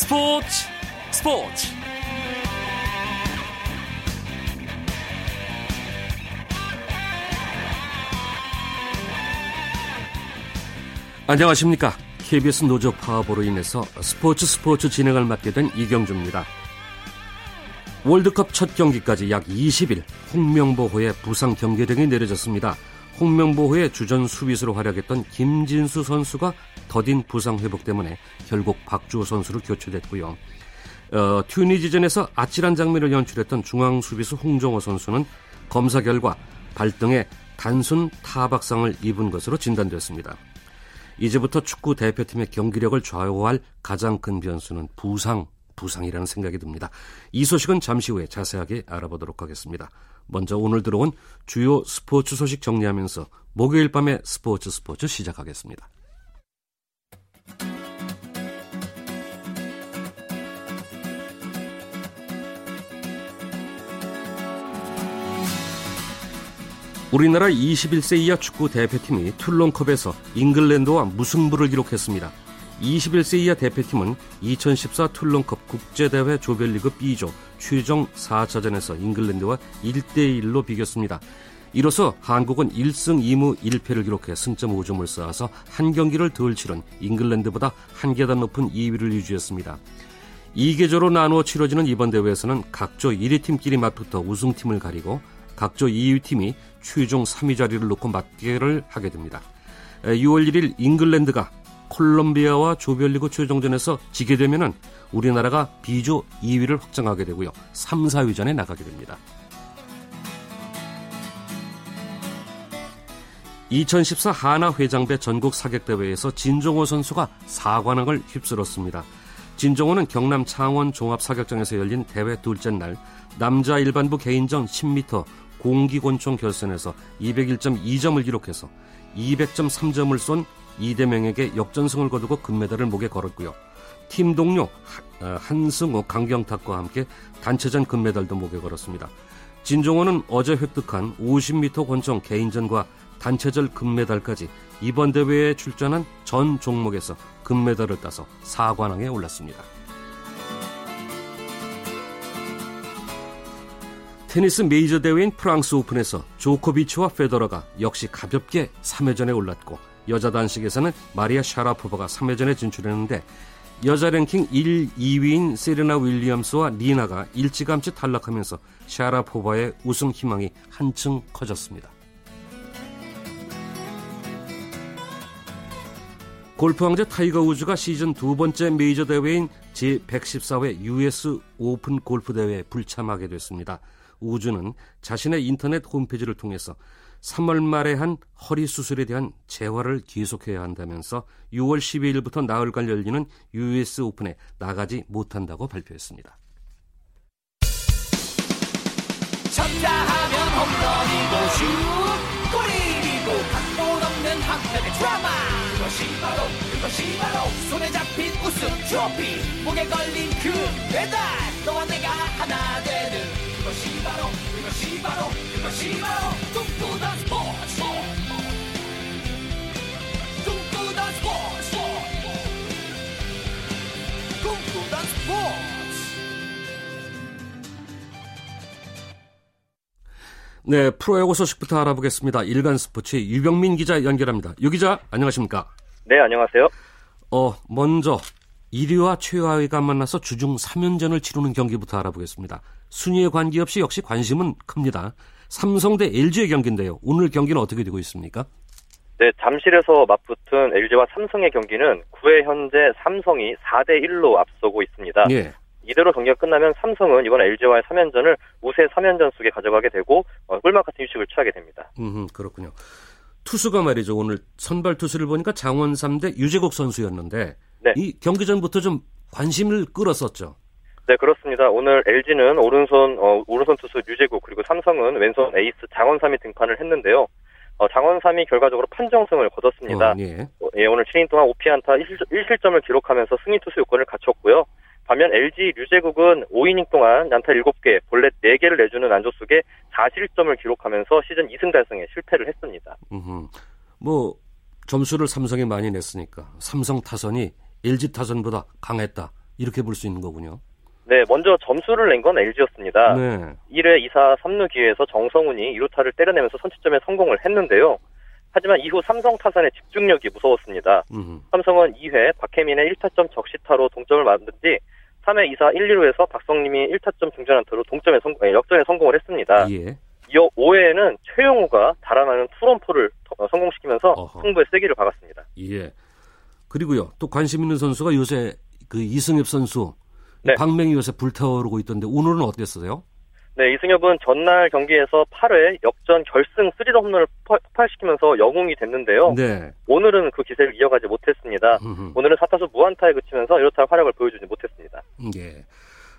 스포츠 스포츠. 안녕하십니까. KBS 노조 파업으로 인해서 스포츠 스포츠 진행을 맡게 된 이경주입니다. 월드컵 첫 경기까지 약 20일 홍명보호의 부상 경기 등이 내려졌습니다 홍명보호의 주전 수비수로 활약했던 김진수 선수가 더딘 부상 회복 때문에 결국 박주호 선수로 교체됐고요. 어, 튜니지전에서 아찔한 장면을 연출했던 중앙 수비수 홍정호 선수는 검사 결과 발등에 단순 타박상을 입은 것으로 진단됐습니다. 이제부터 축구 대표팀의 경기력을 좌우할 가장 큰 변수는 부상, 부상이라는 생각이 듭니다. 이 소식은 잠시 후에 자세하게 알아보도록 하겠습니다. 먼저 오늘 들어온 주요 스포츠 소식 정리하면서 목요일 밤에 스포츠 스포츠 시작하겠습니다. 우리나라 21세 이하 축구 대표팀이 툴론컵에서 잉글랜드와 무승부를 기록했습니다. 21세 이하 대표팀은 2014 툴론컵 국제대회 조별리그 B조 최종 4차전에서 잉글랜드와 1대1로 비겼습니다. 이로써 한국은 1승 2무 1패를 기록해 승점 5점을 쌓아서 한 경기를 덜 치른 잉글랜드보다 한 계단 높은 2위를 유지했습니다. 2계조로 나누어 치러지는 이번 대회에서는 각조 1위 팀끼리 맞붙어 우승팀을 가리고 각조 2위 팀이 최종 3위 자리를 놓고 맞대결을 하게 됩니다. 6월 1일 잉글랜드가 콜롬비아와 조별리그 최종전에서 지게 되면 우리나라가 B조 2위를 확정하게 되고요. 3, 4위전에 나가게 됩니다. 2014 하나 회장배 전국 사격대회에서 진종호 선수가 4관왕을 휩쓸었습니다. 진종호는 경남 창원 종합사격장에서 열린 대회 둘째 날 남자 일반부 개인전 10m 공기곤총 결선에서 201.2점을 기록해서 200.3점을 쏜 이대명에게 역전승을 거두고 금메달을 목에 걸었고요. 팀 동료 어, 한승호, 강경탁과 함께 단체전 금메달도 목에 걸었습니다. 진종호는 어제 획득한 50m 권총 개인전과 단체전 금메달까지 이번 대회에 출전한 전 종목에서 금메달을 따서 4관왕에 올랐습니다. 테니스 메이저 대회인 프랑스 오픈에서 조코비치와 페더러가 역시 가볍게 3회전에 올랐고 여자 단식에서는 마리아 샤라포바가 3회전에 진출했는데 여자 랭킹 1, 2위인 세레나 윌리엄스와 리나가 일찌감치 탈락하면서 샤라포바의 우승 희망이 한층 커졌습니다. 골프 왕자 타이거 우즈가 시즌 두 번째 메이저 대회인 제114회 US 오픈 골프 대회에 불참하게 됐습니다. 우즈는 자신의 인터넷 홈페이지를 통해서 3월 말에 한 허리 수술에 대한 재활을 계속해야 한다면서 6월 12일부터 나흘간 열리는 US 오픈에 나가지 못한다고 발표했습니다. 쳤다 하면 홈런이고 슛 골이고 각본 없는 한편의 드라마. 그것이 바로 그것이 바로 손에 잡힌 우승 트로피. 목에 걸린 그 배달. 너와 내가 하나 되는 그것이 바로 그것이 바로 그것이 바로 꿈꾸던 스포츠 꿈꾸던 스포츠 꿈꾸던 스포츠 네, 프로야구 소식부터 알아보겠습니다. 일간 스포츠 유병민 기자 연결합니다. 유 기자, 안녕하십니까? 네, 안녕하세요. 어, 먼저 1위와 최하위가 만나서 주중 3연전을 치르는 경기부터 알아보겠습니다. 순위에 관계없이 역시 관심은 큽니다. 삼성 대 LG의 경기인데요. 오늘 경기는 어떻게 되고 있습니까? 네, 잠실에서 맞붙은 LG와 삼성의 경기는 9회 현재 삼성이 4대 1로 앞서고 있습니다. 예. 이대로 경기가 끝나면 삼성은 이번 LG와의 3연전을 우세 3연전 속에 가져가게 되고 어, 꿀맛 같은 휴식을 취하게 됩니다. 음, 그렇군요. 투수가 말이죠. 오늘 선발 투수를 보니까 장원 3대 유재국 선수였는데 네. 이 경기 전부터 좀 관심을 끌었었죠. 네, 그렇습니다. 오늘 LG는 오른손 어, 오른손 투수 유재국 그리고 삼성은 왼손 에이스 장원삼이 등판을 했는데요. 어, 장원삼이 결과적으로 판정승을 거뒀습니다. 어, 예. 어, 예, 오늘 7인 동안 5피안타 1실 점을 기록하면서 승리 투수 요건을 갖췄고요. 반면 LG 류재국은 5이닝 동안 연타 7개, 볼넷 4개를 내주는 안조 속에 4실점을 기록하면서 시즌 2승 달성에 실패를 했습니다. 음흠. 뭐 점수를 삼성이 많이 냈으니까 삼성 타선이 LG 타선보다 강했다 이렇게 볼 수 있는 거군요. 네, 먼저 점수를 낸 건 LG였습니다. 네. 1회 2사 3루 기회에서 정성훈이 2루타를 때려내면서 선취점에 성공을 했는데요. 하지만 이후 삼성 타선의 집중력이 무서웠습니다. 음흠. 삼성은 2회 박혜민의 1타점 적시타로 동점을 만든 뒤 3회 2사 1, 2루에서 박성님이 1타점 중전한타로 동점에 성공, 역전에 성공을 했습니다. 예. 이어 5회에는 최용우가 달아나는 투런포를 성공시키면서 어허. 승부의 세기를 박았습니다. 예. 그리고요, 또 관심 있는 선수가 요새 그 이승엽 선수, 네. 박맹이 요새 불타오르고 있던데 오늘은 어땠어요? 네, 이승엽은 전날 경기에서 8회 역전 결승 3런 홈런을 폭발시키면서 영웅이 됐는데요. 네. 오늘은 그 기세를 이어가지 못했습니다. 음흠. 오늘은 4타수 무안타에 그치면서 이렇다 활약을 보여주지 못했습니다. 예.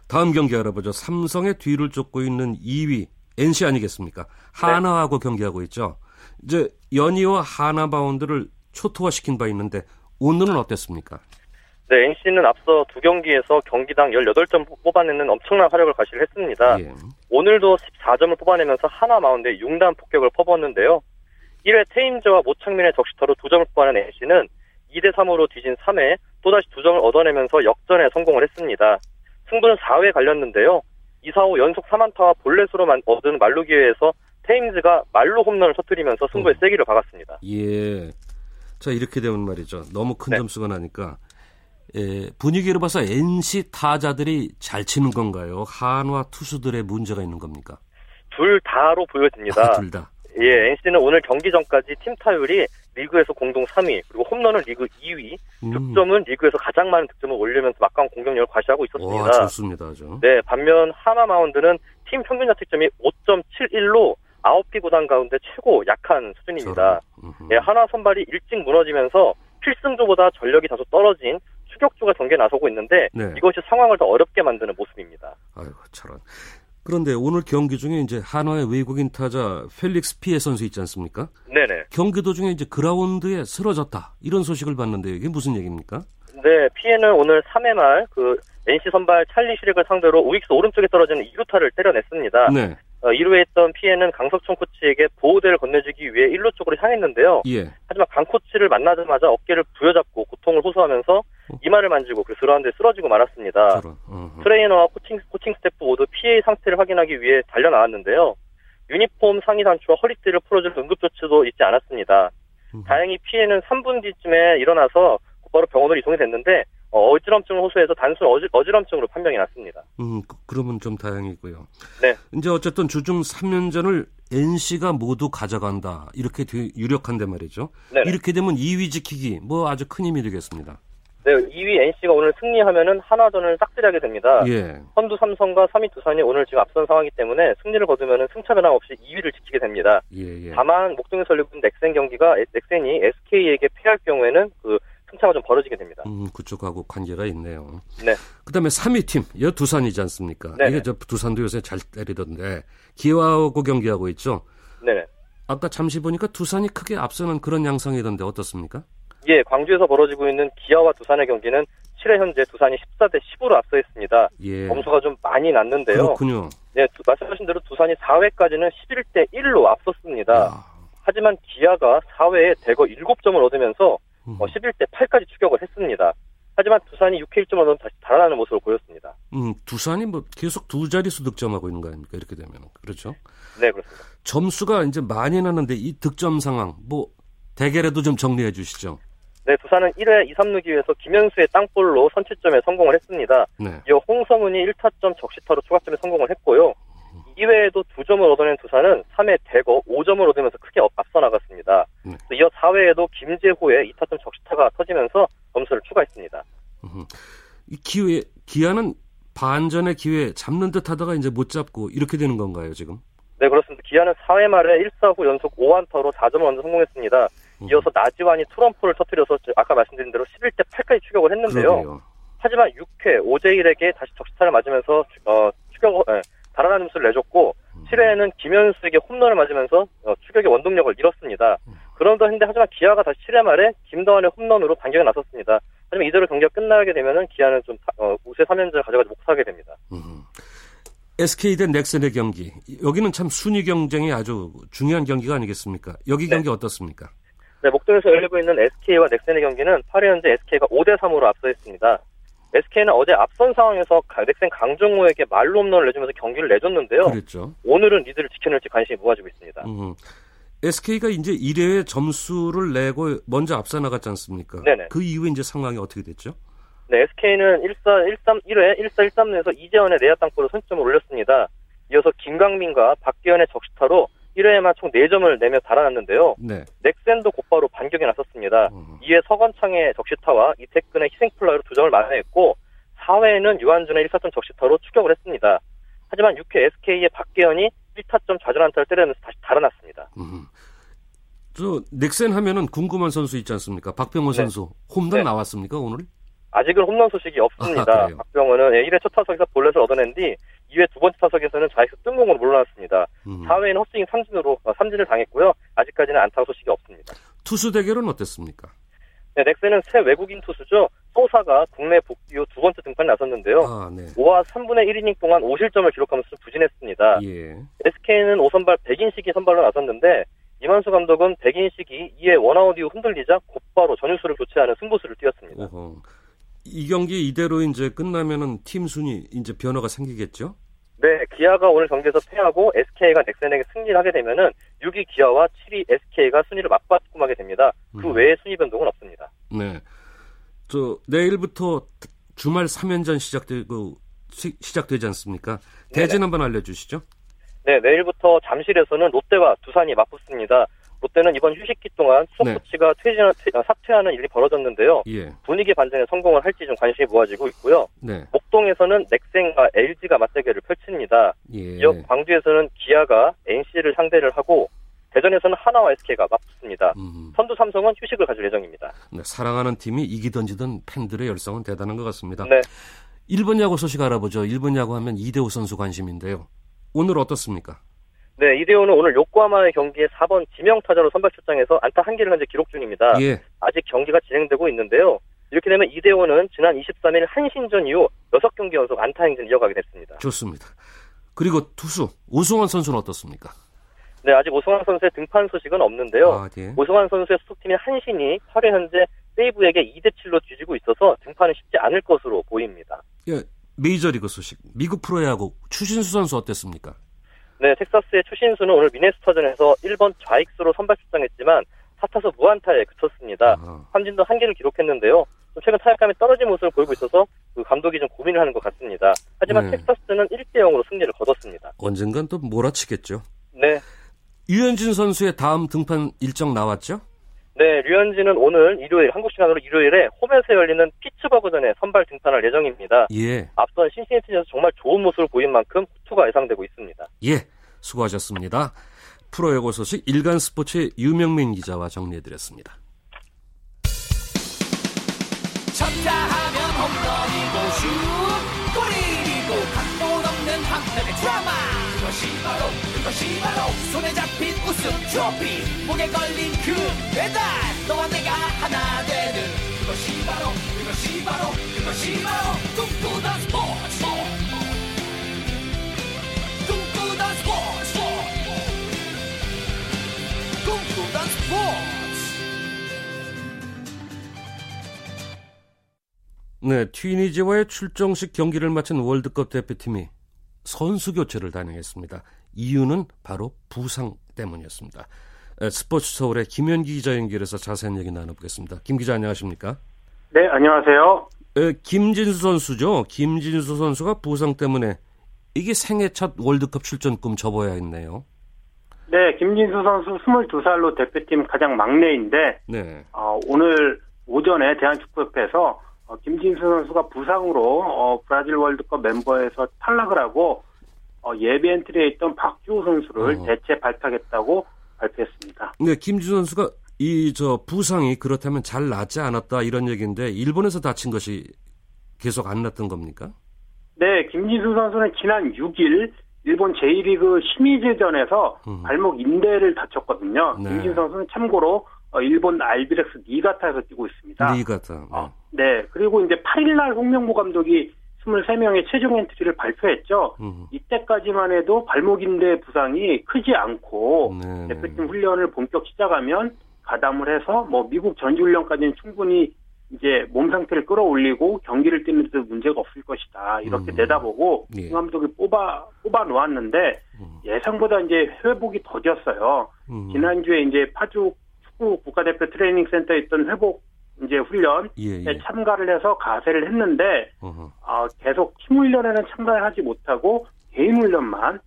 다음 경기 알아보죠. 삼성의 뒤를 쫓고 있는 2위 NC 아니겠습니까? 하나하고 네. 경기하고 있죠. 이제 연이와 하나 바운드를 초토화시킨 바 있는데 오늘은 어땠습니까? 네, NC는 앞서 두 경기에서 경기당 18점 뽑아내는 엄청난 활약을 과시를 했습니다. 예. 오늘도 14점을 뽑아내면서 하나 마운드에 6단 폭격을 퍼붓는데요. 1회 테임즈와 모창민의 적시타로 2점을 뽑아낸 NC는 2대3으로 뒤진 3회 또다시 2점을 얻어내면서 역전에 성공을 했습니다. 승부는 4회 갈렸는데요. 2, 4, 5 연속 3안타와 볼넷으로 얻은 말루 기회에서 테임즈가 말로 홈런을 터뜨리면서 승부의 어. 세기를 박았습니다. 예. 자, 이렇게 되면 말이죠. 너무 큰 네. 점수가 나니까 예, 분위기로 봐서 NC 타자들이 잘 치는 건가요? 한화 투수들의 문제가 있는 겁니까? 둘 다로 보여집니다. 아, 둘 다. 예, NC는 오늘 경기 전까지 팀 타율이 리그에서 공동 3위, 그리고 홈런은 리그 2위, 음. 득점은 리그에서 가장 많은 득점을 올리면서 막강 공격력을 과시하고 있었습니다. 와, 좋습니다. 아주. 네, 반면 하나 마운드는 팀 평균 자책점이 5.71로 9개 구단 가운데 최고 약한 수준입니다. 네, 하나 선발이 일찍 무너지면서 필승조보다 전력이 다소 떨어진 추격주가 경기에 나서고 있는데 네. 이것이 상황을 더 어렵게 만드는 모습입니다. 아이고 저런. 그런데 오늘 경기 중에 이제 한화의 외국인 타자 펠릭스 피에 선수 있지 않습니까? 네네. 경기 도중에 이제 그라운드에 쓰러졌다 이런 소식을 봤는데 이게 무슨 얘기입니까? 네, 피에는 오늘 3회 말 그 NC 선발 찰리 쉬렉을 상대로 우익수 오른쪽에 떨어지는 2루타를 때려냈습니다. 네. 어, 1루에 했던 피에는 강석천 코치에게 보호대를 건네주기 위해 1루 쪽으로 향했는데요. 예. 하지만 강 코치를 만나자마자 어깨를 부여잡고 고통을 호소하면서 어. 이마를 만지고 그 그라운드에 쓰러지고 말았습니다. 트레이너와 코칭, 코칭 스태프 모두 피에의 상태를 확인하기 위해 달려 나왔는데요. 유니폼 상의 단추와 허리띠를 풀어주는 응급조치도 잊지 않았습니다. 음. 다행히 피해는 3분 뒤쯤에 일어나서 곧바로 병원으로 이송이 됐는데 어, 어지럼증을 호소해서 단순 어지, 어지럼증으로 판명이 났습니다. 음, 그, 러면 좀 다행이고요. 네. 이제 어쨌든 주중 3연전을 NC가 모두 가져간다. 이렇게 유력한데 말이죠. 네 이렇게 되면 2위 지키기 뭐 아주 큰 힘이 되겠습니다. 네, 2위 NC가 오늘 승리하면은 하나전을 싹쓸이하게 됩니다. 예. 선두 삼성과 3위 두산이 오늘 지금 앞선 상황이기 때문에 승리를 거두면은 승차 변화 없이 2위를 지키게 됩니다. 예, 예. 다만 목동에서 있는 넥센 경기가 넥센이 SK에게 패할 경우에는 그 승차가 좀 벌어지게 됩니다. 음, 그쪽하고 관계가 있네요. 네. 그다음에 3위 팀, 여 두산이지 않습니까? 네. 이게 저 두산도 요새 잘 때리던데 기아하고 경기하고 있죠. 네. 아까 잠시 보니까 두산이 크게 앞서는 그런 양상이던데 어떻습니까? 예, 광주에서 벌어지고 있는 기아와 두산의 경기는 7회 현재 두산이 14대 10으로 앞서 있습니다. 예. 점수가 좀 많이 났는데요. 그렇군요. 네, 말씀하신 대로 두산이 4회까지는 11대 1로 앞섰습니다. 야. 하지만 기아가 4회에 대거 7점을 얻으면서 음. 11대 어, 8까지 추격을 했습니다. 하지만 두산이 6회 1점 얻으면 다시 달아나는 모습을 보였습니다. 음, 두산이 뭐 계속 두 자릿수 득점하고 있는 거 아닙니까? 이렇게 되면. 그렇죠? 네, 그렇습니다. 점수가 이제 많이 났는데 이 득점 상황, 뭐, 대결에도 좀 정리해 주시죠. 네, 두산은 1회 2, 3루 기회에서 김현수의 땅볼로 선취점에 성공을 했습니다. 네. 이어 홍성훈이 1타점 적시타로 추가점에 성공을 했고요. 이외에도 두 점을 얻어낸 두산은 3회 대거 5점을 얻으면서 크게 앞서 나갔습니다. 네. 이어 4회에도 김재호의 2타점 적시타가 터지면서 점수를 추가했습니다. 이 기회 기아는 반전의 기회 잡는 듯 하다가 이제 못 잡고 이렇게 되는 건가요, 지금? 네, 그렇습니다. 기아는 4회 말에 1사 후 연속 5안타로 4점을 얻는 성공했습니다. 이어서 나지완이 트럼프를 터뜨려서 아까 말씀드린 대로 11대 8까지 추격을 했는데요. 그러게요. 하지만 6회 오제일에게 다시 적시타를 맞으면서 어, 추격 예, 달아나는 점수를 내줬고 7회에는 음. 김현수에게 홈런을 맞으면서 어, 추격의 원동력을 잃었습니다. 음. 그런다 했는데 하지만 기아가 다시 7회 말에 김다원의 홈런으로 반격에 나섰습니다. 하지만 이대로 경기가 끝나게 되면은 기아는 좀 어, 우세 3연전을 가져가지 못하게 됩니다. 음. SK 대 넥센의 경기 여기는 참 순위 경쟁이 아주 중요한 경기가 아니겠습니까? 여기 네. 경기 어떻습니까? 네, 목동에서 열리고 있는 SK와 넥센의 경기는 8회 현재 SK가 5대 3으로 앞서 있습니다. SK는 어제 앞선 상황에서 넥센 강정호에게 말로 홈런을 내주면서 경기를 내줬는데요. 그랬죠. 오늘은 리드를 지켜낼지 관심이 모아지고 있습니다. 음. SK가 이제 1회에 점수를 내고 먼저 앞서 나갔지 않습니까? 네네. 그 이후에 이제 상황이 어떻게 됐죠? 네, SK는 1사 13 1회 1사 1삼내에서 이재원의 내야 땅볼로 선점을 올렸습니다. 이어서 김강민과 박기현의 적시타로 1회에만 총 4점을 내며 달아났는데요. 네. 넥센도 곧바로 반격에 나섰습니다. 음. 이에 서건창의 적시타와 이태근의 희생플라이로 2점을 만회했고 4회에는 유한준의 1사점 적시타로 추격을 했습니다. 하지만 6회 SK의 박계현이 1타점 좌전안타를 때리면서 다시 달아났습니다. 음. 저 넥센 하면은 궁금한 선수 있지 않습니까? 박병호 네. 선수 홈런 네. 나왔습니까 오늘? 아직은 홈런 소식이 없습니다. 아, 박병호는 1회 예, 첫 타석에서 볼넷을 얻어낸 뒤 2회 두 번째 타석에서는 좌익수 뜬공으로 물러났습니다. 음. 4회에는 헛스윙 삼진으로 어, 삼진을 당했고요. 아직까지는 안타 소식이 없습니다. 투수 대결은 어땠습니까? 네, 넥센은 새 외국인 투수죠. 소사가 국내 복귀 후 두 번째 등판에 나섰는데요. 아, 네. 5와 3분의 1이닝 동안 5실점을 기록하면서 부진했습니다. 예. SK는 5선발 백인식이 선발로 나섰는데 이만수 감독은 백인식이 2회 원아웃 이후 흔들리자 곧바로 전유수를 교체하는 승부수를 띄웠습니다. 어허. 이 경기 이대로 이제 끝나면은 팀 순위 이제 변화가 생기겠죠? 네, 기아가 오늘 경기에서 패하고 SK가 넥센에게 승리를 하게 되면은 6위 기아와 7위 SK가 순위를 맞바꾸하게 됩니다. 그 음. 외에 순위 변동은 없습니다. 네. 저 내일부터 주말 3연전 시작되고 시, 작되지 않습니까? 대진 네네. 한번 알려 주시죠. 네, 내일부터 잠실에서는 롯데와 두산이 맞붙습니다. 롯데는 이번 휴식기 동안 수석 코치가 네. 퇴진, 사퇴하는 일이 벌어졌는데요. 예. 분위기 반전에 성공을 할지 좀 관심이 모아지고 있고요. 네. 목동에서는 넥센과 LG가 맞대결을 펼칩니다. 예. 이어 광주에서는 기아가 NC를 상대를 하고 대전에서는 하나와 SK가 맞붙습니다. 음. 선두 삼성은 휴식을 가질 예정입니다. 네, 사랑하는 팀이 이기던 지던 팬들의 열성은 대단한 것 같습니다. 네. 일본 야구 소식 알아보죠. 일본 야구 하면 이대호 선수 관심인데요. 오늘 어떻습니까? 네, 이대호는 오늘 요코하마의 경기에 4번 지명타자로 선발 출장해서 안타 한 개를 현재 기록 중입니다. 예. 아직 경기가 진행되고 있는데요. 이렇게 되면 이대호는 지난 23일 한신전 이후 6경기 연속 안타 행진 이어가게 됐습니다. 좋습니다. 그리고 투수 오승환 선수는 어떻습니까? 네, 아직 오승환 선수의 등판 소식은 없는데요. 아, 예. 오승환 선수의 소속팀인 한신이 8회 현재 세이브에게 2대 7로 뒤지고 있어서 등판은 쉽지 않을 것으로 보입니다. 예, 메이저리그 소식. 미국 프로야구 추신수 선수 어땠습니까? 네, 텍사스의 추신수는 오늘 미네스타전에서 1번 좌익수로 선발 출장했지만 4타수 무안타에 그쳤습니다. 아. 삼진도 한 개를 기록했는데요. 최근 타격감이 떨어진 모습을 보이고 있어서 그 감독이 좀 고민을 하는 것 같습니다. 하지만 네. 텍사스는 1대 0으로 승리를 거뒀습니다. 언젠간 또 몰아치겠죠. 네. 유현진 선수의 다음 등판 일정 나왔죠? 네, 류현진은 오늘 일요일 한국 시간으로 일요일에 홈에서 열리는 피츠버그전에 선발 등판할 예정입니다. 예. 앞선 신시내티에서 정말 좋은 모습을 보인 만큼 후투가 예상되고 있습니다. 예, 수고하셨습니다. 프로야구 소식 일간 스포츠의 유명민 기자와 정리해드렸습니다. 그것이 바로 그것이 바로. 손에 잡힌 우승 트로피. 목에 걸린 그 배달. 너와 내가 하나 되는 그것이 바로 그것이 바로 그것이 바로. 꿈꾸던 스포츠 꿈꾸던 스포츠. 꿈꾸던 스포츠. 네, 튀니지와의 출정식 경기를 마친 월드컵 대표팀이 선수 교체를 단행했습니다. 이유는 바로 부상 때문이었습니다. 스포츠 서울의 김현기 기자 연결해서 자세한 얘기 나눠보겠습니다. 김 기자 안녕하십니까? 네, 안녕하세요. 에, 김진수 선수죠. 김진수 선수가 부상 때문에 이게 생애 첫 월드컵 출전 꿈 접어야 했네요. 네, 김진수 선수 22살로 대표팀 가장 막내인데 네. 어, 오늘 오전에 대한축구협회에서 어, 김진수 선수가 부상으로 어, 브라질 월드컵 멤버에서 탈락을 하고 어, 예비 엔트리에 있던 박주호 선수를 어. 대체 발탁했다고 발표했습니다. 네, 김주 선수가 이 저 부상이 그렇다면 잘 낫지 않았다 이런 얘기인데 일본에서 다친 것이 계속 안 났던 겁니까? 네, 김진수 선수는 지난 6일 일본 제1리그 심의제전에서 음. 발목 인대를 다쳤거든요. 네. 김진수 선수는 참고로 어, 일본 알비렉스 니가타에서 뛰고 있습니다. 니가타. 네. 어, 네. 그리고 이제 8일날 홍명보 감독이 23명의 최종 엔트리를 발표했죠. 음. 이때까지만 해도 발목인대 부상이 크지 않고 네네. 대표팀 훈련을 본격 시작하면 가담을 해서 뭐 미국 전지훈련까지는 충분히 이제 몸 상태를 끌어올리고 경기를 뛰는 데도 문제가 없을 것이다. 이렇게 음. 내다보고 예. 감독이 뽑아 뽑아 놓았는데 음. 예상보다 이제 회복이 더뎠어요. 음. 지난주에 이제 파주 축구 국가대표 트레이닝 센터에 있던 회복 이제 훈련에 예, 예. 참가를 해서 가세를 했는데 어, 계속 팀 훈련에는 참가하지 못하고 개인 훈련만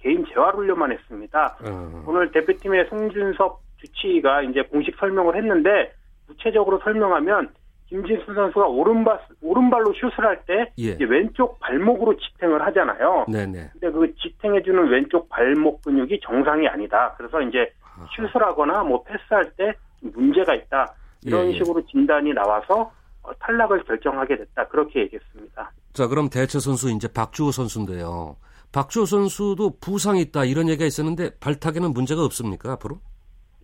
개인 재활 훈련만 했습니다. 어. 오늘 대표팀의 송준섭 주치의가 이제 공식 설명을 했는데 구체적으로 설명하면 김진수 선수가 오른발 오른발로 슛을 할때 예. 왼쪽 발목으로 지탱을 하잖아요. 네네. 근데 그 지탱해주는 왼쪽 발목 근육이 정상이 아니다. 그래서 이제 슛을 하거나 뭐 패스할 때 문제가 있다. 이런 예, 예. 식으로 진단이 나와서 어, 탈락을 결정하게 됐다. 그렇게 얘기했습니다. 자, 그럼 대체 선수 이제 박주호 선수인데요. 박주호 선수도 부상이 있다 이런 얘기가 있었는데 발탁에는 문제가 없습니까 앞으로?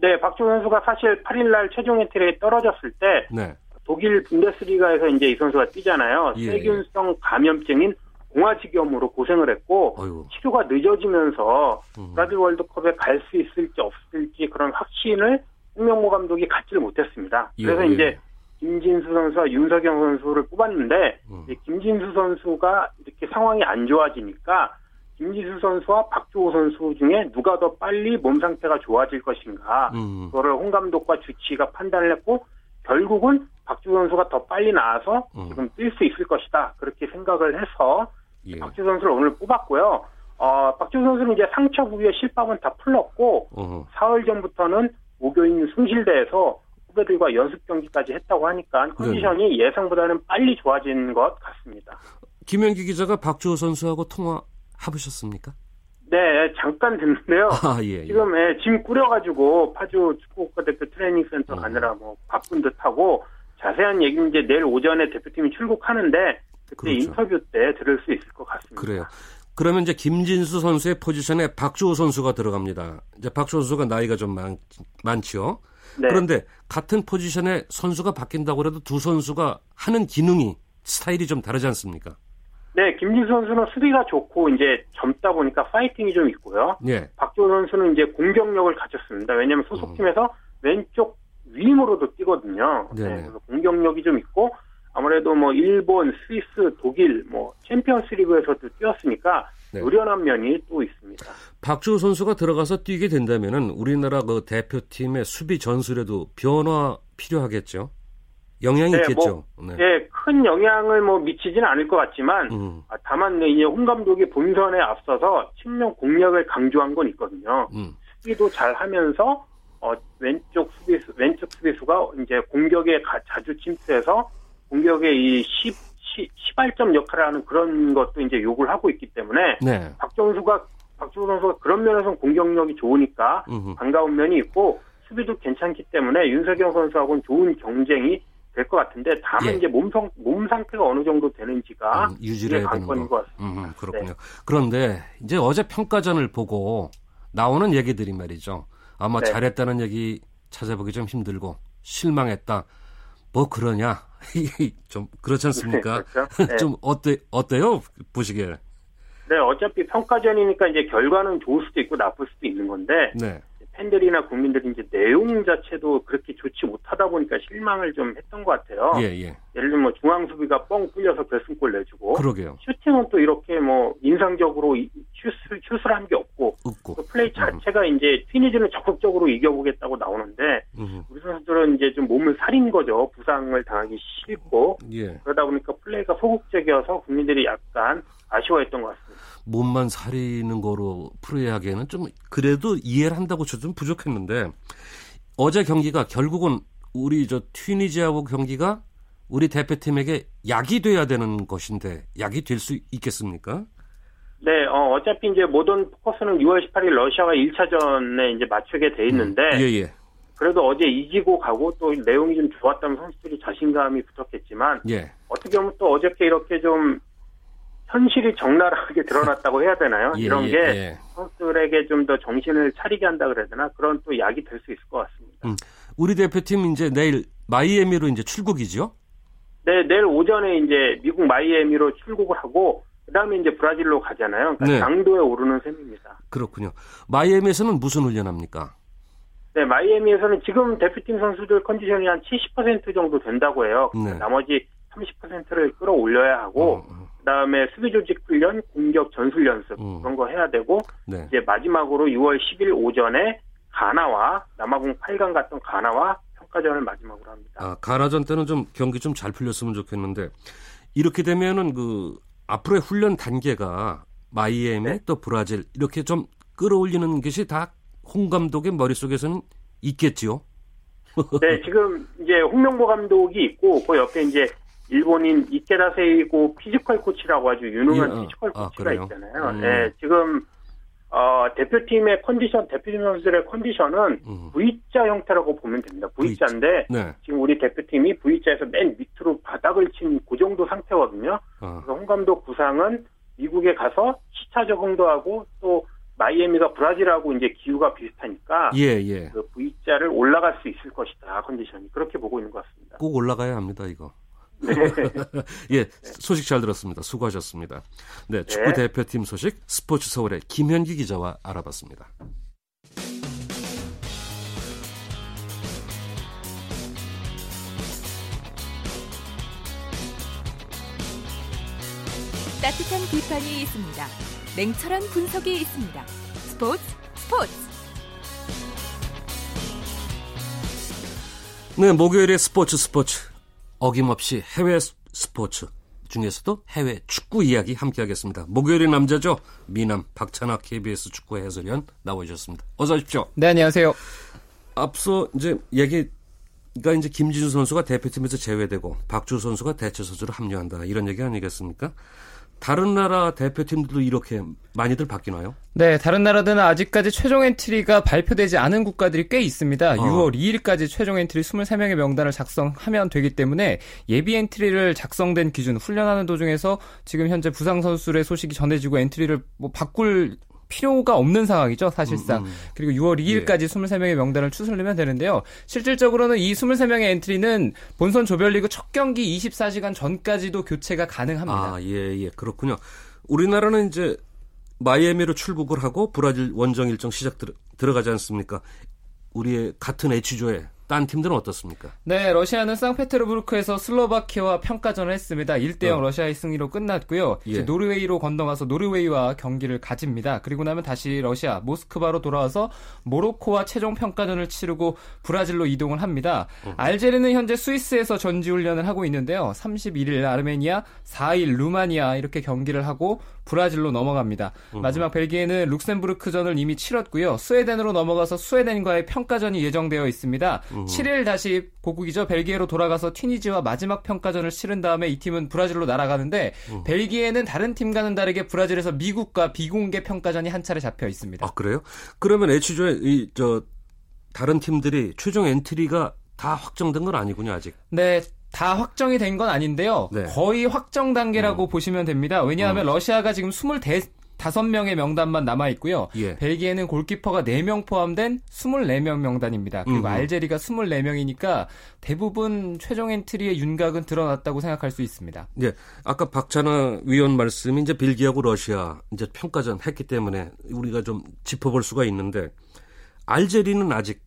네, 박주호 선수가 사실 8일날 최종 엔트리에 떨어졌을 때 네. 독일 분데스리가에서 이제 이 선수가 뛰잖아요. 예. 세균성 감염증인 공화지겸으로 고생을 했고 어이구. 치료가 늦어지면서 음. 브라질 월드컵에 갈 수 있을지 없을지 그런 확신을 홍명보 감독이 갖지를 못했습니다. 예, 그래서 예. 이제 김진수 선수와 윤석영 선수를 뽑았는데 음. 김진수 선수가 이렇게 상황이 안 좋아지니까 김지수 선수와 박주호 선수 중에 누가 더 빨리 몸 상태가 좋아질 것인가 음. 그거를 홍 감독과 주치가 판단을 했고 결국은 박주호 선수가 더 빨리 나와서 음. 지금 뛸 수 있을 것이다 그렇게 생각을 해서 예. 박주호 선수를 오늘 뽑았고요. 어, 박주호 선수는 이제 상처 부위의 실밥은 다 풀렸고 어. 사흘 전부터는 목요일 숭실대에서 후배들과 연습 경기까지 했다고 하니까 컨디션이 네. 예상보다는 빨리 좋아진 것 같습니다. 김현기 기자가 박주호 선수하고 통화 해보셨습니까? 네, 잠깐 됐는데요. 아, 예, 예. 지금 예, 짐 꾸려가지고 파주 축구국가대표 트레이닝 센터 어. 가느라 뭐 바쁜 듯하고 자세한 얘기는 이제 내일 오전에 대표팀이 출국하는데 그때 그렇죠. 인터뷰 때 들을 수 있을 것 같습니다. 그래요. 그러면 이제 김진수 선수의 포지션에 박주호 선수가 들어갑니다. 이제 박주호 선수가 나이가 좀 많, 많죠. 네. 그런데 같은 포지션에 선수가 바뀐다고 해도 두 선수가 하는 기능이 스타일이 좀 다르지 않습니까? 네, 김진수 선수는 수비가 좋고 이제 젊다 보니까 파이팅이 좀 있고요. 예. 박주호 선수는 이제 공격력을 가졌습니다. 왜냐하면 소속팀에서 음. 왼쪽 윙으로도 뛰거든요. 네, 그래서 공격력이 좀 있고 아무래도 뭐 일본, 스위스, 독일, 뭐 챔피언스리그에서도 뛰었으니까 네. 노련한 면이 또 있습니다. 박주호 선수가 들어가서 뛰게 된다면은 우리나라 그 대표팀의 수비 전술에도 변화 필요하겠죠. 영향이 네, 있겠죠. 뭐, 네. 네. 큰 영향을 뭐 미치지는 않을 것 같지만 음. 아, 다만 이제 홍 감독이 본선에 앞서서 측면 공략을 강조한 건 있거든요. 음. 수비도 잘 하면서 어, 왼쪽 수비수 왼쪽 수비수가 이제 공격에 가, 자주 침투해서 공격의 이 10, 10, 시발점 역할을 하는 그런 것도 이제 요구를 하고 있기 때문에 네. 박정수가 박주호 선수가 그런 면에서 공격력이 좋으니까 음흠. 반가운 면이 있고 수비도 괜찮기 때문에 윤석영 선수하고는 좋은 경쟁이 될 것 같은데 다만 예. 이제 몸 성 몸 상태가 어느 정도 되는지가 음, 유지를 해야 되는 거. 것 같습니다. 음, 그렇군요. 네. 그런데 이제 어제 평가전을 보고 나오는 얘기들이 말이죠. 아마 네. 잘했다는 얘기 찾아보기 좀 힘들고 실망했다. 뭐 그러냐 좀 그렇지 않습니까? 네, 그렇죠? 네. 좀 어때 어때요 보시기에? 네, 어차피 평가전이니까 이제 결과는 좋을 수도 있고 나쁠 수도 있는 건데 네. 팬들이나 국민들이 이제 내용 자체도 그렇게 좋지 못하다 보니까 실망을 좀 했던 것 같아요. 예, 예. 예를 들면 뭐 중앙 수비가 뻥 뚫려서 결승골 내주고 그러게요. 슈팅은 또 이렇게 뭐 인상적으로 슛을 슛을 한 게 없고 없고. 또 플레이 자체가 음. 이제 튀니즈는 적극적으로 이겨보겠다고 나오는데 음. 우리 선수들은 이제 좀 몸을 살인 거죠. 부상을 당하기 싫고 예. 그러다 보니까 플레이가 소극적이어서 국민들이 약간 아쉬워했던 것 같습니다. 몸만 사리는 거로 프로야기에는 좀 그래도 이해를 한다고 저좀 부족했는데 어제 경기가 결국은 우리 저 튀니지하고 경기가 우리 대표팀에게 약이 돼야 되는 것인데 약이 될 수 있겠습니까? 네, 어, 어차피 이제 모든 포커스는 6월 18일 러시아와 1차전에 이제 맞추게 돼 있는데, 음, 예, 예. 그래도 어제 이기고 가고 또 내용이 좀 좋았다면 선수들이 자신감이 붙었겠지만, 예. 어떻게 보면 또 어저께 이렇게 좀 현실이 적나라하게 드러났다고 해야 되나요? 예, 이런 게 예. 선수들에게 좀 더 정신을 차리게 한다 그래야 되나? 그런 또 약이 될 수 있을 것 같습니다. 음, 우리 대표팀 이제 내일 마이애미로 이제 출국이죠? 네, 내일 오전에 이제 미국 마이애미로 출국을 하고 그다음에 이제 브라질로 가잖아요. 그러니까 네. 강도에 오르는 셈입니다. 그렇군요. 마이애미에서는 무슨 훈련합니까? 네, 마이애미에서는 지금 대표팀 선수들 컨디션이 한 70% 정도 된다고 해요. 네. 나머지 30%를 끌어올려야 하고 어, 어. 그다음에 수비 조직 훈련, 공격 전술 연습 음. 그런 거 해야 되고 네. 이제 마지막으로 6월 10일 오전에 가나와 남아공 8강 갔던 가나와 평가전을 마지막으로 합니다. 아, 가나전 때는 좀 경기 좀 잘 풀렸으면 좋겠는데 이렇게 되면은 그 앞으로의 훈련 단계가 마이애미 네. 또 브라질 이렇게 좀 끌어올리는 것이 다 홍 감독의 머릿속에서는 있겠지요. 네, 지금 이제 홍명보 감독이 있고 그 옆에 이제 일본인 이케다 세이고 피지컬 코치라고 아주 유능한 예, 어. 피지컬 아, 코치가 아, 있잖아요. 음. 네, 지금 어, 대표팀의 컨디션, 대표팀 선수들의 컨디션은 음. V자 형태라고 보면 됩니다. V자인데 네. 지금 우리 대표팀이 V자에서 맨 밑으로 바닥을 친 그 정도 상태거든요. 아. 그래서 홍 감독 구상은 미국에 가서 시차 적응도 하고 또 마이애미가 브라질하고 이제 기후가 비슷하니까 예, 예. 그 V자를 올라갈 수 있을 것이다 컨디션이 그렇게 보고 있는 것 같습니다. 꼭 올라가야 합니다 이거. 네. 예, 소식 잘 들었습니다. 수고하셨습니다. 네, 축구 네. 대표팀 소식 스포츠 서울의 김현기 기자와 알아봤습니다. 따뜻한 비판이 있습니다. 냉철한 분석이 있습니다. 스포츠 스포츠. 네, 목요일의 스포츠 스포츠 어김없이 해외 스포츠 중에서도 해외 축구 이야기 함께 하겠습니다. 목요일의 남자죠. 미남 박찬학 KBS 축구 해설위원 나와주셨습니다. 어서 오십시오. 네, 안녕하세요. 앞서 이제 얘기가 이제 김진수 선수가 대표팀에서 제외되고 박주 선수가 대체 선수로 합류한다. 이런 얘기 아니겠습니까? 다른 나라 대표팀들도 이렇게 많이들 바뀌나요? 네, 다른 나라들은 아직까지 최종 엔트리가 발표되지 않은 국가들이 꽤 있습니다. 어. 6월 2일까지 최종 엔트리 23명의 명단을 작성하면 되기 때문에 예비 엔트리를 작성된 기준 훈련하는 도중에서 지금 현재 부상 선수의 소식이 전해지고 엔트리를 뭐 바꿀 필요가 없는 상황이죠, 사실상. 음, 음. 그리고 6월 2일까지 예. 23명의 명단을 제출하면 되는데요. 실질적으로는 이 23명의 엔트리는 본선 조별리그 첫 경기 24시간 전까지도 교체가 가능합니다. 아, 예, 예. 그렇군요. 우리나라는 이제 마이애미로 출국을 하고 브라질 원정 일정 시작 들, 들어가지 않습니까? 우리의 같은 H조에 딴 팀들은 어떻습니까? 네, 러시아는 상페테르부르크에서 슬로바키아와 평가전을 했습니다. 1대0 어. 러시아의 승리로 끝났고요. 예. 노르웨이로 건너가서 노르웨이와 경기를 가집니다. 그리고 나면 다시 러시아 모스크바로 돌아와서 모로코와 최종 평가전을 치르고 브라질로 이동을 합니다. 어. 알제리는 현재 스위스에서 전지 훈련을 하고 있는데요. 31일 아르메니아, 4일 루마니아 이렇게 경기를 하고 브라질로 넘어갑니다. 어. 마지막 벨기에는 룩셈부르크전을 이미 치렀고요. 스웨덴으로 넘어가서 스웨덴과의 평가전이 예정되어 있습니다. 음. 7일 다시 고국이죠. 벨기에로 돌아가서 튀니지와 마지막 평가전을 치른 다음에 이 팀은 브라질로 날아가는데 음. 벨기에는 다른 팀과는 다르게 브라질에서 미국과 비공개 평가전이 한 차례 잡혀 있습니다. 아 그래요? 그러면 애초에 이 저 다른 팀들이 최종 엔트리가 다 확정된 건 아니군요 아직. 네, 다 확정이 된 건 아닌데요. 네. 거의 확정 단계라고 음. 보시면 됩니다. 왜냐하면 음. 러시아가 지금 24 다섯 명의 명단만 남아 있고요. 예. 벨기에는 골키퍼가 4명 포함된 24명 명단입니다. 그리고 음. 알제리가 24명이니까 대부분 최종 엔트리의 윤곽은 드러났다고 생각할 수 있습니다. 예. 아까 박찬하 위원 말씀이 이제 벨기에하고 러시아 이제 평가전 했기 때문에 우리가 좀 짚어볼 수가 있는데 알제리는 아직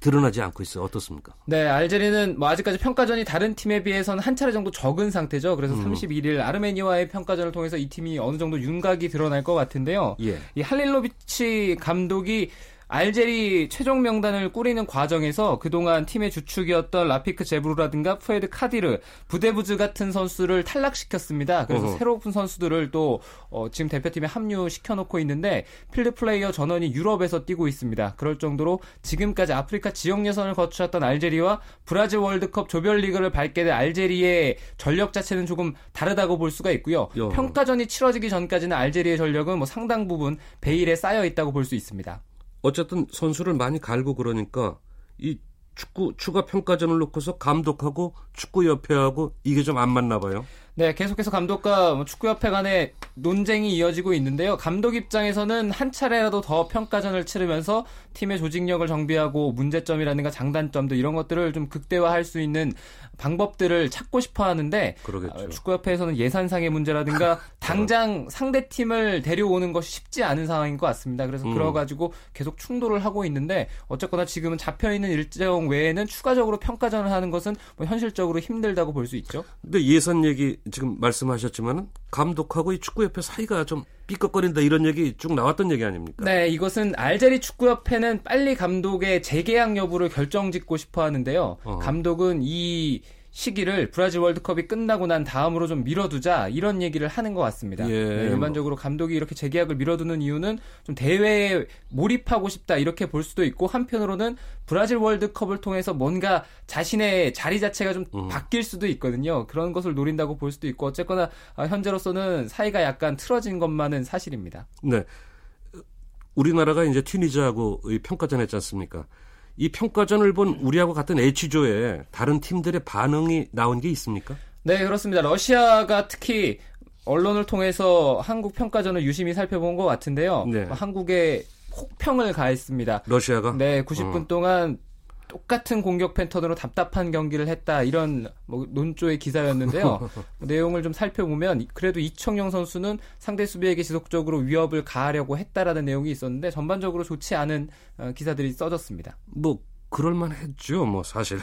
드러나지 않고 있어요. 어떻습니까? 네, 알제리는 뭐 아직까지 평가전이 다른 팀에 비해서는 한 차례 정도 적은 상태죠. 그래서 음. 31일 아르메니아와의 평가전을 통해서 이 팀이 어느 정도 윤곽이 드러날 것 같은데요. 예. 이 할릴로비치 감독이 알제리 최종 명단을 꾸리는 과정에서 그동안 팀의 주축이었던 라피크 제부르라든가 푸에드 카디르, 부데부즈 같은 선수를 탈락시켰습니다. 그래서 어허. 새로운 선수들을 또 어, 지금 대표팀에 합류시켜 놓고 있는데 필드 플레이어 전원이 유럽에서 뛰고 있습니다. 그럴 정도로 지금까지 아프리카 지역 예선을 거쳤던 알제리와 브라질 월드컵 조별리그를 밟게 된 알제리의 전력 자체는 조금 다르다고 볼 수가 있고요. 여. 평가전이 치러지기 전까지는 알제리의 전력은 뭐 상당 부분 베일에 쌓여 있다고 볼 수 있습니다. 어쨌든 선수를 많이 갈고 그러니까 이 축구 추가 평가전을 놓고서 감독하고 축구 협회하고 이게 좀 안 맞나 봐요. 네, 계속해서 감독과 뭐 축구협회 간의 논쟁이 이어지고 있는데요. 감독 입장에서는 한 차례라도 더 평가전을 치르면서 팀의 조직력을 정비하고 문제점이라든가 장단점도 이런 것들을 좀 극대화할 수 있는 방법들을 찾고 싶어 하는데 그러겠죠. 축구협회에서는 예산상의 문제라든가 당장 상대 팀을 데려오는 것이 쉽지 않은 상황인 것 같습니다. 그래서 음. 그래가지고 계속 충돌을 하고 있는데 어쨌거나 지금은 잡혀 있는 일정 외에는 추가적으로 평가전을 하는 것은 뭐 현실적으로 힘들다고 볼 수 있죠. 근데 예산 얘기 지금 말씀하셨지만 감독하고 이 축구협회 사이가 좀 삐걱거린다 이런 얘기 쭉 나왔던 얘기 아닙니까? 네, 이것은 알제리 축구협회는 빨리 감독의 재계약 여부를 결정짓고 싶어 하는데요. 어. 감독은 이 시기를 브라질 월드컵이 끝나고 난 다음으로 좀 미뤄두자 이런 얘기를 하는 것 같습니다. 예. 네, 일반적으로 감독이 이렇게 재계약을 미뤄두는 이유는 좀 대회에 몰입하고 싶다 이렇게 볼 수도 있고 한편으로는 브라질 월드컵을 통해서 뭔가 자신의 자리 자체가 좀 음. 바뀔 수도 있거든요. 그런 것을 노린다고 볼 수도 있고 어쨌거나 아, 현재로서는 사이가 약간 틀어진 것만은 사실입니다. 네. 우리나라가 이제 튀니지하고 평가전 했지 않습니까? 이 평가전을 본 우리하고 같은 H조에 다른 팀들의 반응이 나온 게 있습니까? 네, 그렇습니다. 러시아가 특히 언론을 통해서 한국 평가전을 유심히 살펴본 것 같은데요. 네. 한국에 혹평을 가했습니다. 러시아가? 네, 90분 어. 동안 똑같은 공격 패턴으로 답답한 경기를 했다 이런 뭐 논조의 기사였는데요. 내용을 좀 살펴보면 그래도 이청용 선수는 상대 수비에게 지속적으로 위협을 가하려고 했다라는 내용이 있었는데 전반적으로 좋지 않은 어, 기사들이 써졌습니다. 뭐 그럴만했죠, 뭐 사실.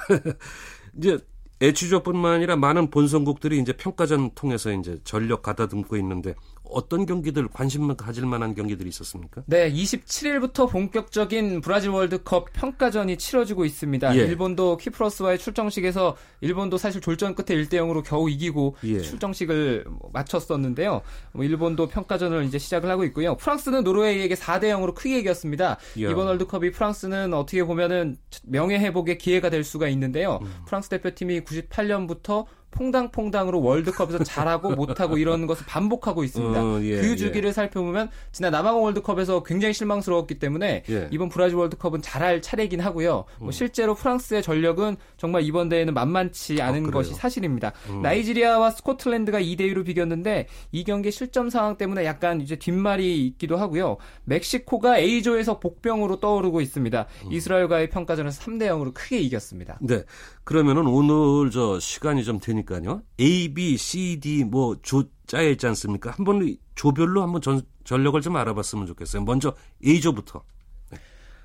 이제 H조뿐만 아니라 많은 본선국들이 이제 평가전 통해서 이제 전력 가다듬고 있는데 어떤 경기들 관심 가질 만한 경기들이 있었습니까? 네, 27일부터 본격적인 브라질 월드컵 평가전이 치러지고 있습니다. 예. 일본도 키프로스와의 출정식에서 일본도 사실 졸전 끝에 1대 0으로 겨우 이기고 예. 출정식을 마쳤었는데요. 뭐 일본도 평가전을 이제 시작을 하고 있고요. 프랑스는 노르웨이에게 4대 0으로 크게 이겼습니다. 야. 이번 월드컵이 프랑스는 어떻게 보면은 명예 회복의 기회가 될 수가 있는데요. 음. 프랑스 대표팀이 98년부터 퐁당퐁당으로 월드컵에서 잘하고 못하고 이런 것을 반복하고 있습니다. 어, 예, 그 주기를 예. 살펴보면 지난 남아공 월드컵에서 굉장히 실망스러웠기 때문에 예. 이번 브라질 월드컵은 잘할 차례이긴 하고요. 뭐 음. 실제로 프랑스의 전력은 정말 이번 대회는 만만치 아, 않은 아, 것이 사실입니다. 음. 나이지리아와 스코틀랜드가 2대 2로 비겼는데 이 경기 실점 상황 때문에 약간 이제 뒷말이 있기도 하고요. 멕시코가 A조에서 복병으로 떠오르고 있습니다. 음. 이스라엘과의 평가전에서 3대 0으로 크게 이겼습니다. 네. 그러면은 오늘 저 시간이 좀 되니까 요. A, B, C, D 뭐 조 짜여 있지 않습니까? 한번 조별로 한번 전, 전력을 좀 알아봤으면 좋겠어요. 먼저 A조부터. 네.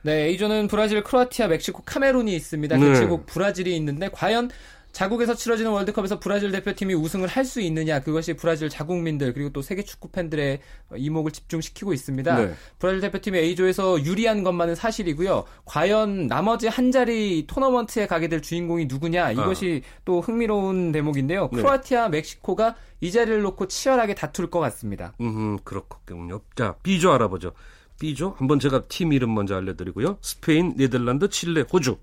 네, A조는 브라질, 크로아티아, meg시코, 카메룬이 있습니다. 네. 개최국 브라질이 있는데 과연 자국에서 치러지는 월드컵에서 브라질 대표팀이 우승을 할 수 있느냐 그것이 브라질 자국민들 그리고 또 세계 축구 팬들의 이목을 집중시키고 있습니다. 네. 브라질 대표팀이 A조에서 유리한 것만은 사실이고요. 과연 나머지 한 자리 토너먼트에 가게 될 주인공이 누구냐 이것이 아. 또 흥미로운 대목인데요. 네. 크로아티아, 멕시코가 이 자리를 놓고 치열하게 다툴 것 같습니다. 음, 그렇군요. 자, B조 알아보죠. B조 한번 제가 팀 이름 먼저 알려드리고요. 스페인, 네덜란드, 칠레, 호주.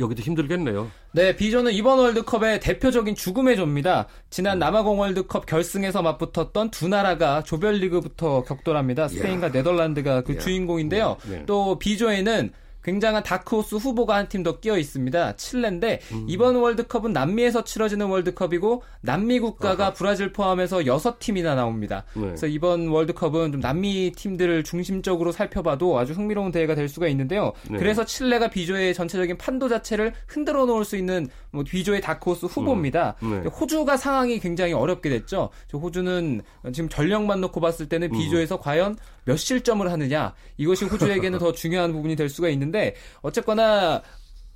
여기도 힘들겠네요. 네, 비조는 이번 월드컵의 대표적인 죽음의 조입니다. 지난 남아공 월드컵 결승에서 맞붙었던 두 나라가 조별리그부터 격돌합니다. 스페인과 야. 네덜란드가 그 야. 주인공인데요. 네. 또 비조에는 굉장한 다크호스 후보가 한 팀 더 끼어 있습니다. 칠레인데 음. 이번 월드컵은 남미에서 치러지는 월드컵이고 남미 국가가 아하. 브라질 포함해서 여섯 팀이나 나옵니다. 네. 그래서 이번 월드컵은 좀 남미 팀들을 중심적으로 살펴봐도 아주 흥미로운 대회가 될 수가 있는데요. 네. 그래서 칠레가 비조의 전체적인 판도 자체를 흔들어 놓을 수 있는 뭐 비조의 다크호스 후보입니다. 음. 네. 호주가 상황이 굉장히 어렵게 됐죠. 호주는 지금 전력만 놓고 봤을 때는 음. 비조에서 음. 과연 몇 실점을 하느냐 이것이 호주에게는 더 중요한 부분이 될 수가 있는데 어쨌거나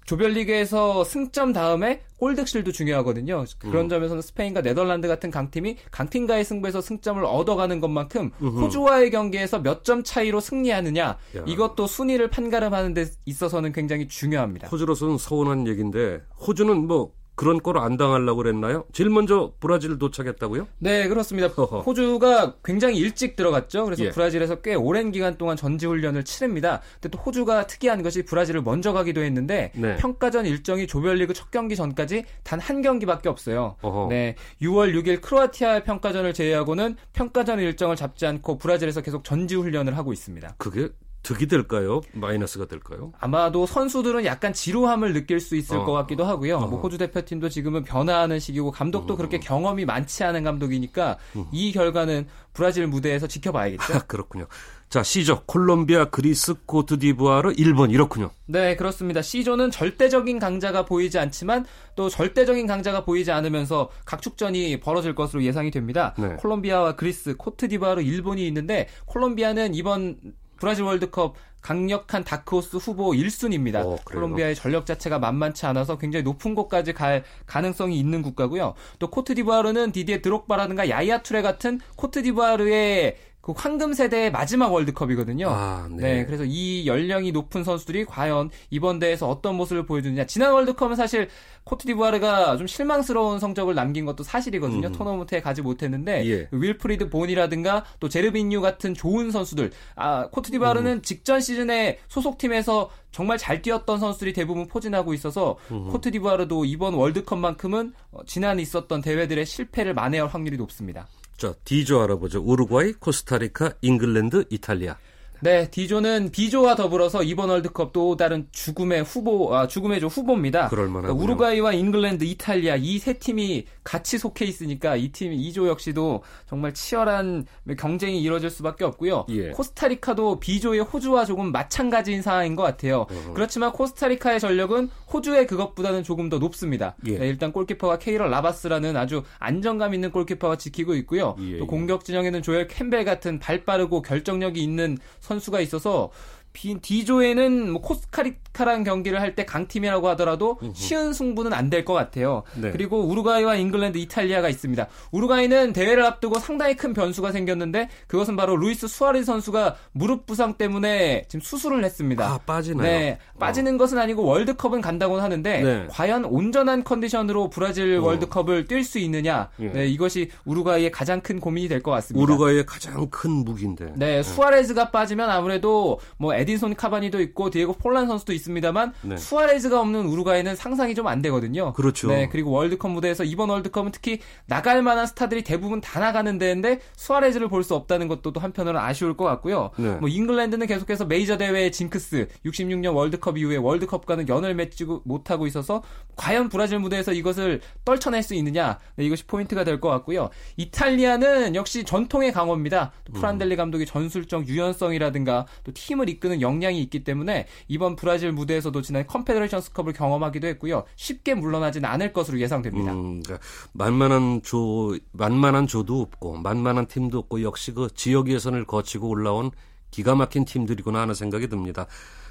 조별리그에서 승점 다음에 골득실도 중요하거든요. 그런 음. 점에서는 스페인과 네덜란드 같은 강팀이 강팀과의 승부에서 승점을 얻어가는 것만큼 음흠. 호주와의 경기에서 몇 점 차이로 승리하느냐 야. 이것도 순위를 판가름하는 데 있어서는 굉장히 중요합니다. 호주로서는 서운한 얘기인데 호주는 뭐 그런 거로 안 당하려고 그랬나요? 제일 먼저 브라질 도착했다고요? 네, 그렇습니다. 허허. 호주가 굉장히 일찍 들어갔죠. 그래서 예. 브라질에서 꽤 오랜 기간 동안 전지 훈련을 치릅니다. 근데 또 호주가 특이한 것이 브라질을 먼저 가기도 했는데 네. 평가전 일정이 조별리그 첫 경기 전까지 단 한 경기밖에 없어요. 어허. 네, 6월 6일 크로아티아 평가전을 제외하고는 평가전 일정을 잡지 않고 브라질에서 계속 전지 훈련을 하고 있습니다. 그게 득이 될까요? 마이너스가 될까요? 아마도 선수들은 약간 지루함을 느낄 수 있을 어. 것 같기도 하고요. 어. 뭐 호주 대표팀도 지금은 변화하는 시기고 감독도 음. 그렇게 경험이 많지 않은 감독이니까 음. 이 결과는 브라질 무대에서 지켜봐야겠죠. 그렇군요. 자, C조 콜롬비아, 그리스, 코트디부아르, 일본 이렇군요. 네, 그렇습니다. C조는 절대적인 강자가 보이지 않지만 또 절대적인 강자가 보이지 않으면서 각축전이 벌어질 것으로 예상이 됩니다. 네. 콜롬비아와 그리스, 코트디부아르, 일본이 있는데 콜롬비아는 이번 브라질 월드컵 강력한 다크호스 후보 1순위입니다. 오, 콜롬비아의 전력 자체가 만만치 않아서 굉장히 높은 곳까지 갈 가능성이 있는 국가고요. 또 코트디부아르는 디디에 드록바라든가 야이아 투레 같은 코트디부아르의 그 황금 세대의 마지막 월드컵이거든요. 아, 네. 네. 그래서 이 연령이 높은 선수들이 과연 이번 대회에서 어떤 모습을 보여주느냐. 지난 월드컵은 사실 코트디부아르가 좀 실망스러운 성적을 남긴 것도 사실이거든요. 음. 토너먼트에 가지 못했는데 예. 윌프리드 보니라든가 또 제르비뉴 같은 좋은 선수들. 아, 코트디부아르는 음. 직전 시즌에 소속팀에서 정말 잘 뛰었던 선수들이 대부분 포진하고 있어서 음. 코트디부아르도 이번 월드컵만큼은 어, 지난 있었던 대회들의 실패를 만회할 확률이 높습니다. 자, D조 알아보죠. 우루과이, 코스타리카, 잉글랜드, 이탈리아. 네, D조는 B조와 더불어서 이번 월드컵 또 다른 죽음의 후보, 아, 죽음의 조 후보입니다. 그럴 만한 그러니까 우루과이와 잉글랜드, 이탈리아 이 세 팀이 같이 속해 있으니까 이 팀 이 조 역시도 정말 치열한 경쟁이 이루어질 수밖에 없고요. 예. 코스타리카도 B조의 호주와 조금 마찬가지인 상황인 것 같아요. 어 그렇지만 코스타리카의 전력은 호주의 그것보다는 조금 더 높습니다. 예. 네, 일단 골키퍼가 케일러 나바스라는 아주 안정감 있는 골키퍼가 지키고 있고요. 예. 또 공격 진영에는 조엘 캠벨 같은 발 빠르고 결정력이 있는 선수가 있어서 D조에는 뭐 코스타리카랑 경기를 할 때 강팀이라고 하더라도 쉬운 승부는 안 될 것 같아요. 네. 그리고 우루과이와 잉글랜드, 이탈리아가 있습니다. 우루과이는 대회를 앞두고 상당히 큰 변수가 생겼는데 그것은 바로 루이스 수아레즈 선수가 무릎 부상 때문에 지금 수술을 했습니다. 아, 빠지나요? 네. 빠지는 어. 것은 아니고 월드컵은 간다고는 하는데 네. 과연 온전한 컨디션으로 브라질 어. 월드컵을 뛸 수 있느냐. 예. 네, 이것이 우루과이의 가장 큰 고민이 될 것 같습니다. 우루과이의 가장 큰 무기인데. 네, 수아레즈가 빠지면 아무래도 뭐 에딘손 카바니도 있고 디에고 포를란 선수도 있습니다만 네. 수아레즈가 없는 우루과이는 상상이 좀 안 되거든요. 그렇죠. 네, 그리고 월드컵 무대에서 이번 월드컵은 특히 나갈 만한 스타들이 대부분 다 나가는 대회인데 수아레즈를 볼 수 없다는 것도 또 한편으로는 아쉬울 것 같고요. 네. 뭐 잉글랜드는 계속해서 메이저 대회의 징크스 66년 월드컵 이후에 월드컵과는 연을 맺지 못하고 있어서 과연 브라질 무대에서 이것을 떨쳐낼 수 있느냐 네, 이것이 포인트가 될 것 같고요. 이탈리아는 역시 전통의 강호입니다. 또 프란델리 감독의 전술적 유연성이라든가 또 팀을 이끄는 역량이 있기 때문에 이번 브라질 무대에서도 지난 컴페더레이션스컵을 경험하기도 했고요. 쉽게 물러나진 않을 것으로 예상됩니다. 음, 그러니까 만만한 조 만만한 조도 없고 만만한 팀도 없고 역시 그 지역 예선을 거치고 올라온 기가 막힌 팀들이구나 하는 생각이 듭니다.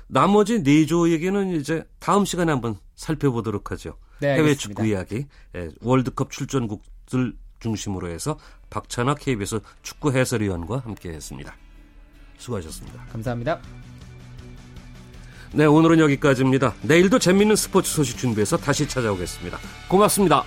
나머지 네 조에게는 이제 다음 시간에 한번 살펴보도록 하죠. 네, 해외 축구 이야기, 예, 월드컵 출전국들 중심으로 해서 박찬아 KBS 축구 해설위원과 함께했습니다. 수고하셨습니다. 감사합니다. 네, 오늘은 여기까지입니다. 내일도 재밌는 스포츠 소식 준비해서 다시 찾아오겠습니다. 고맙습니다.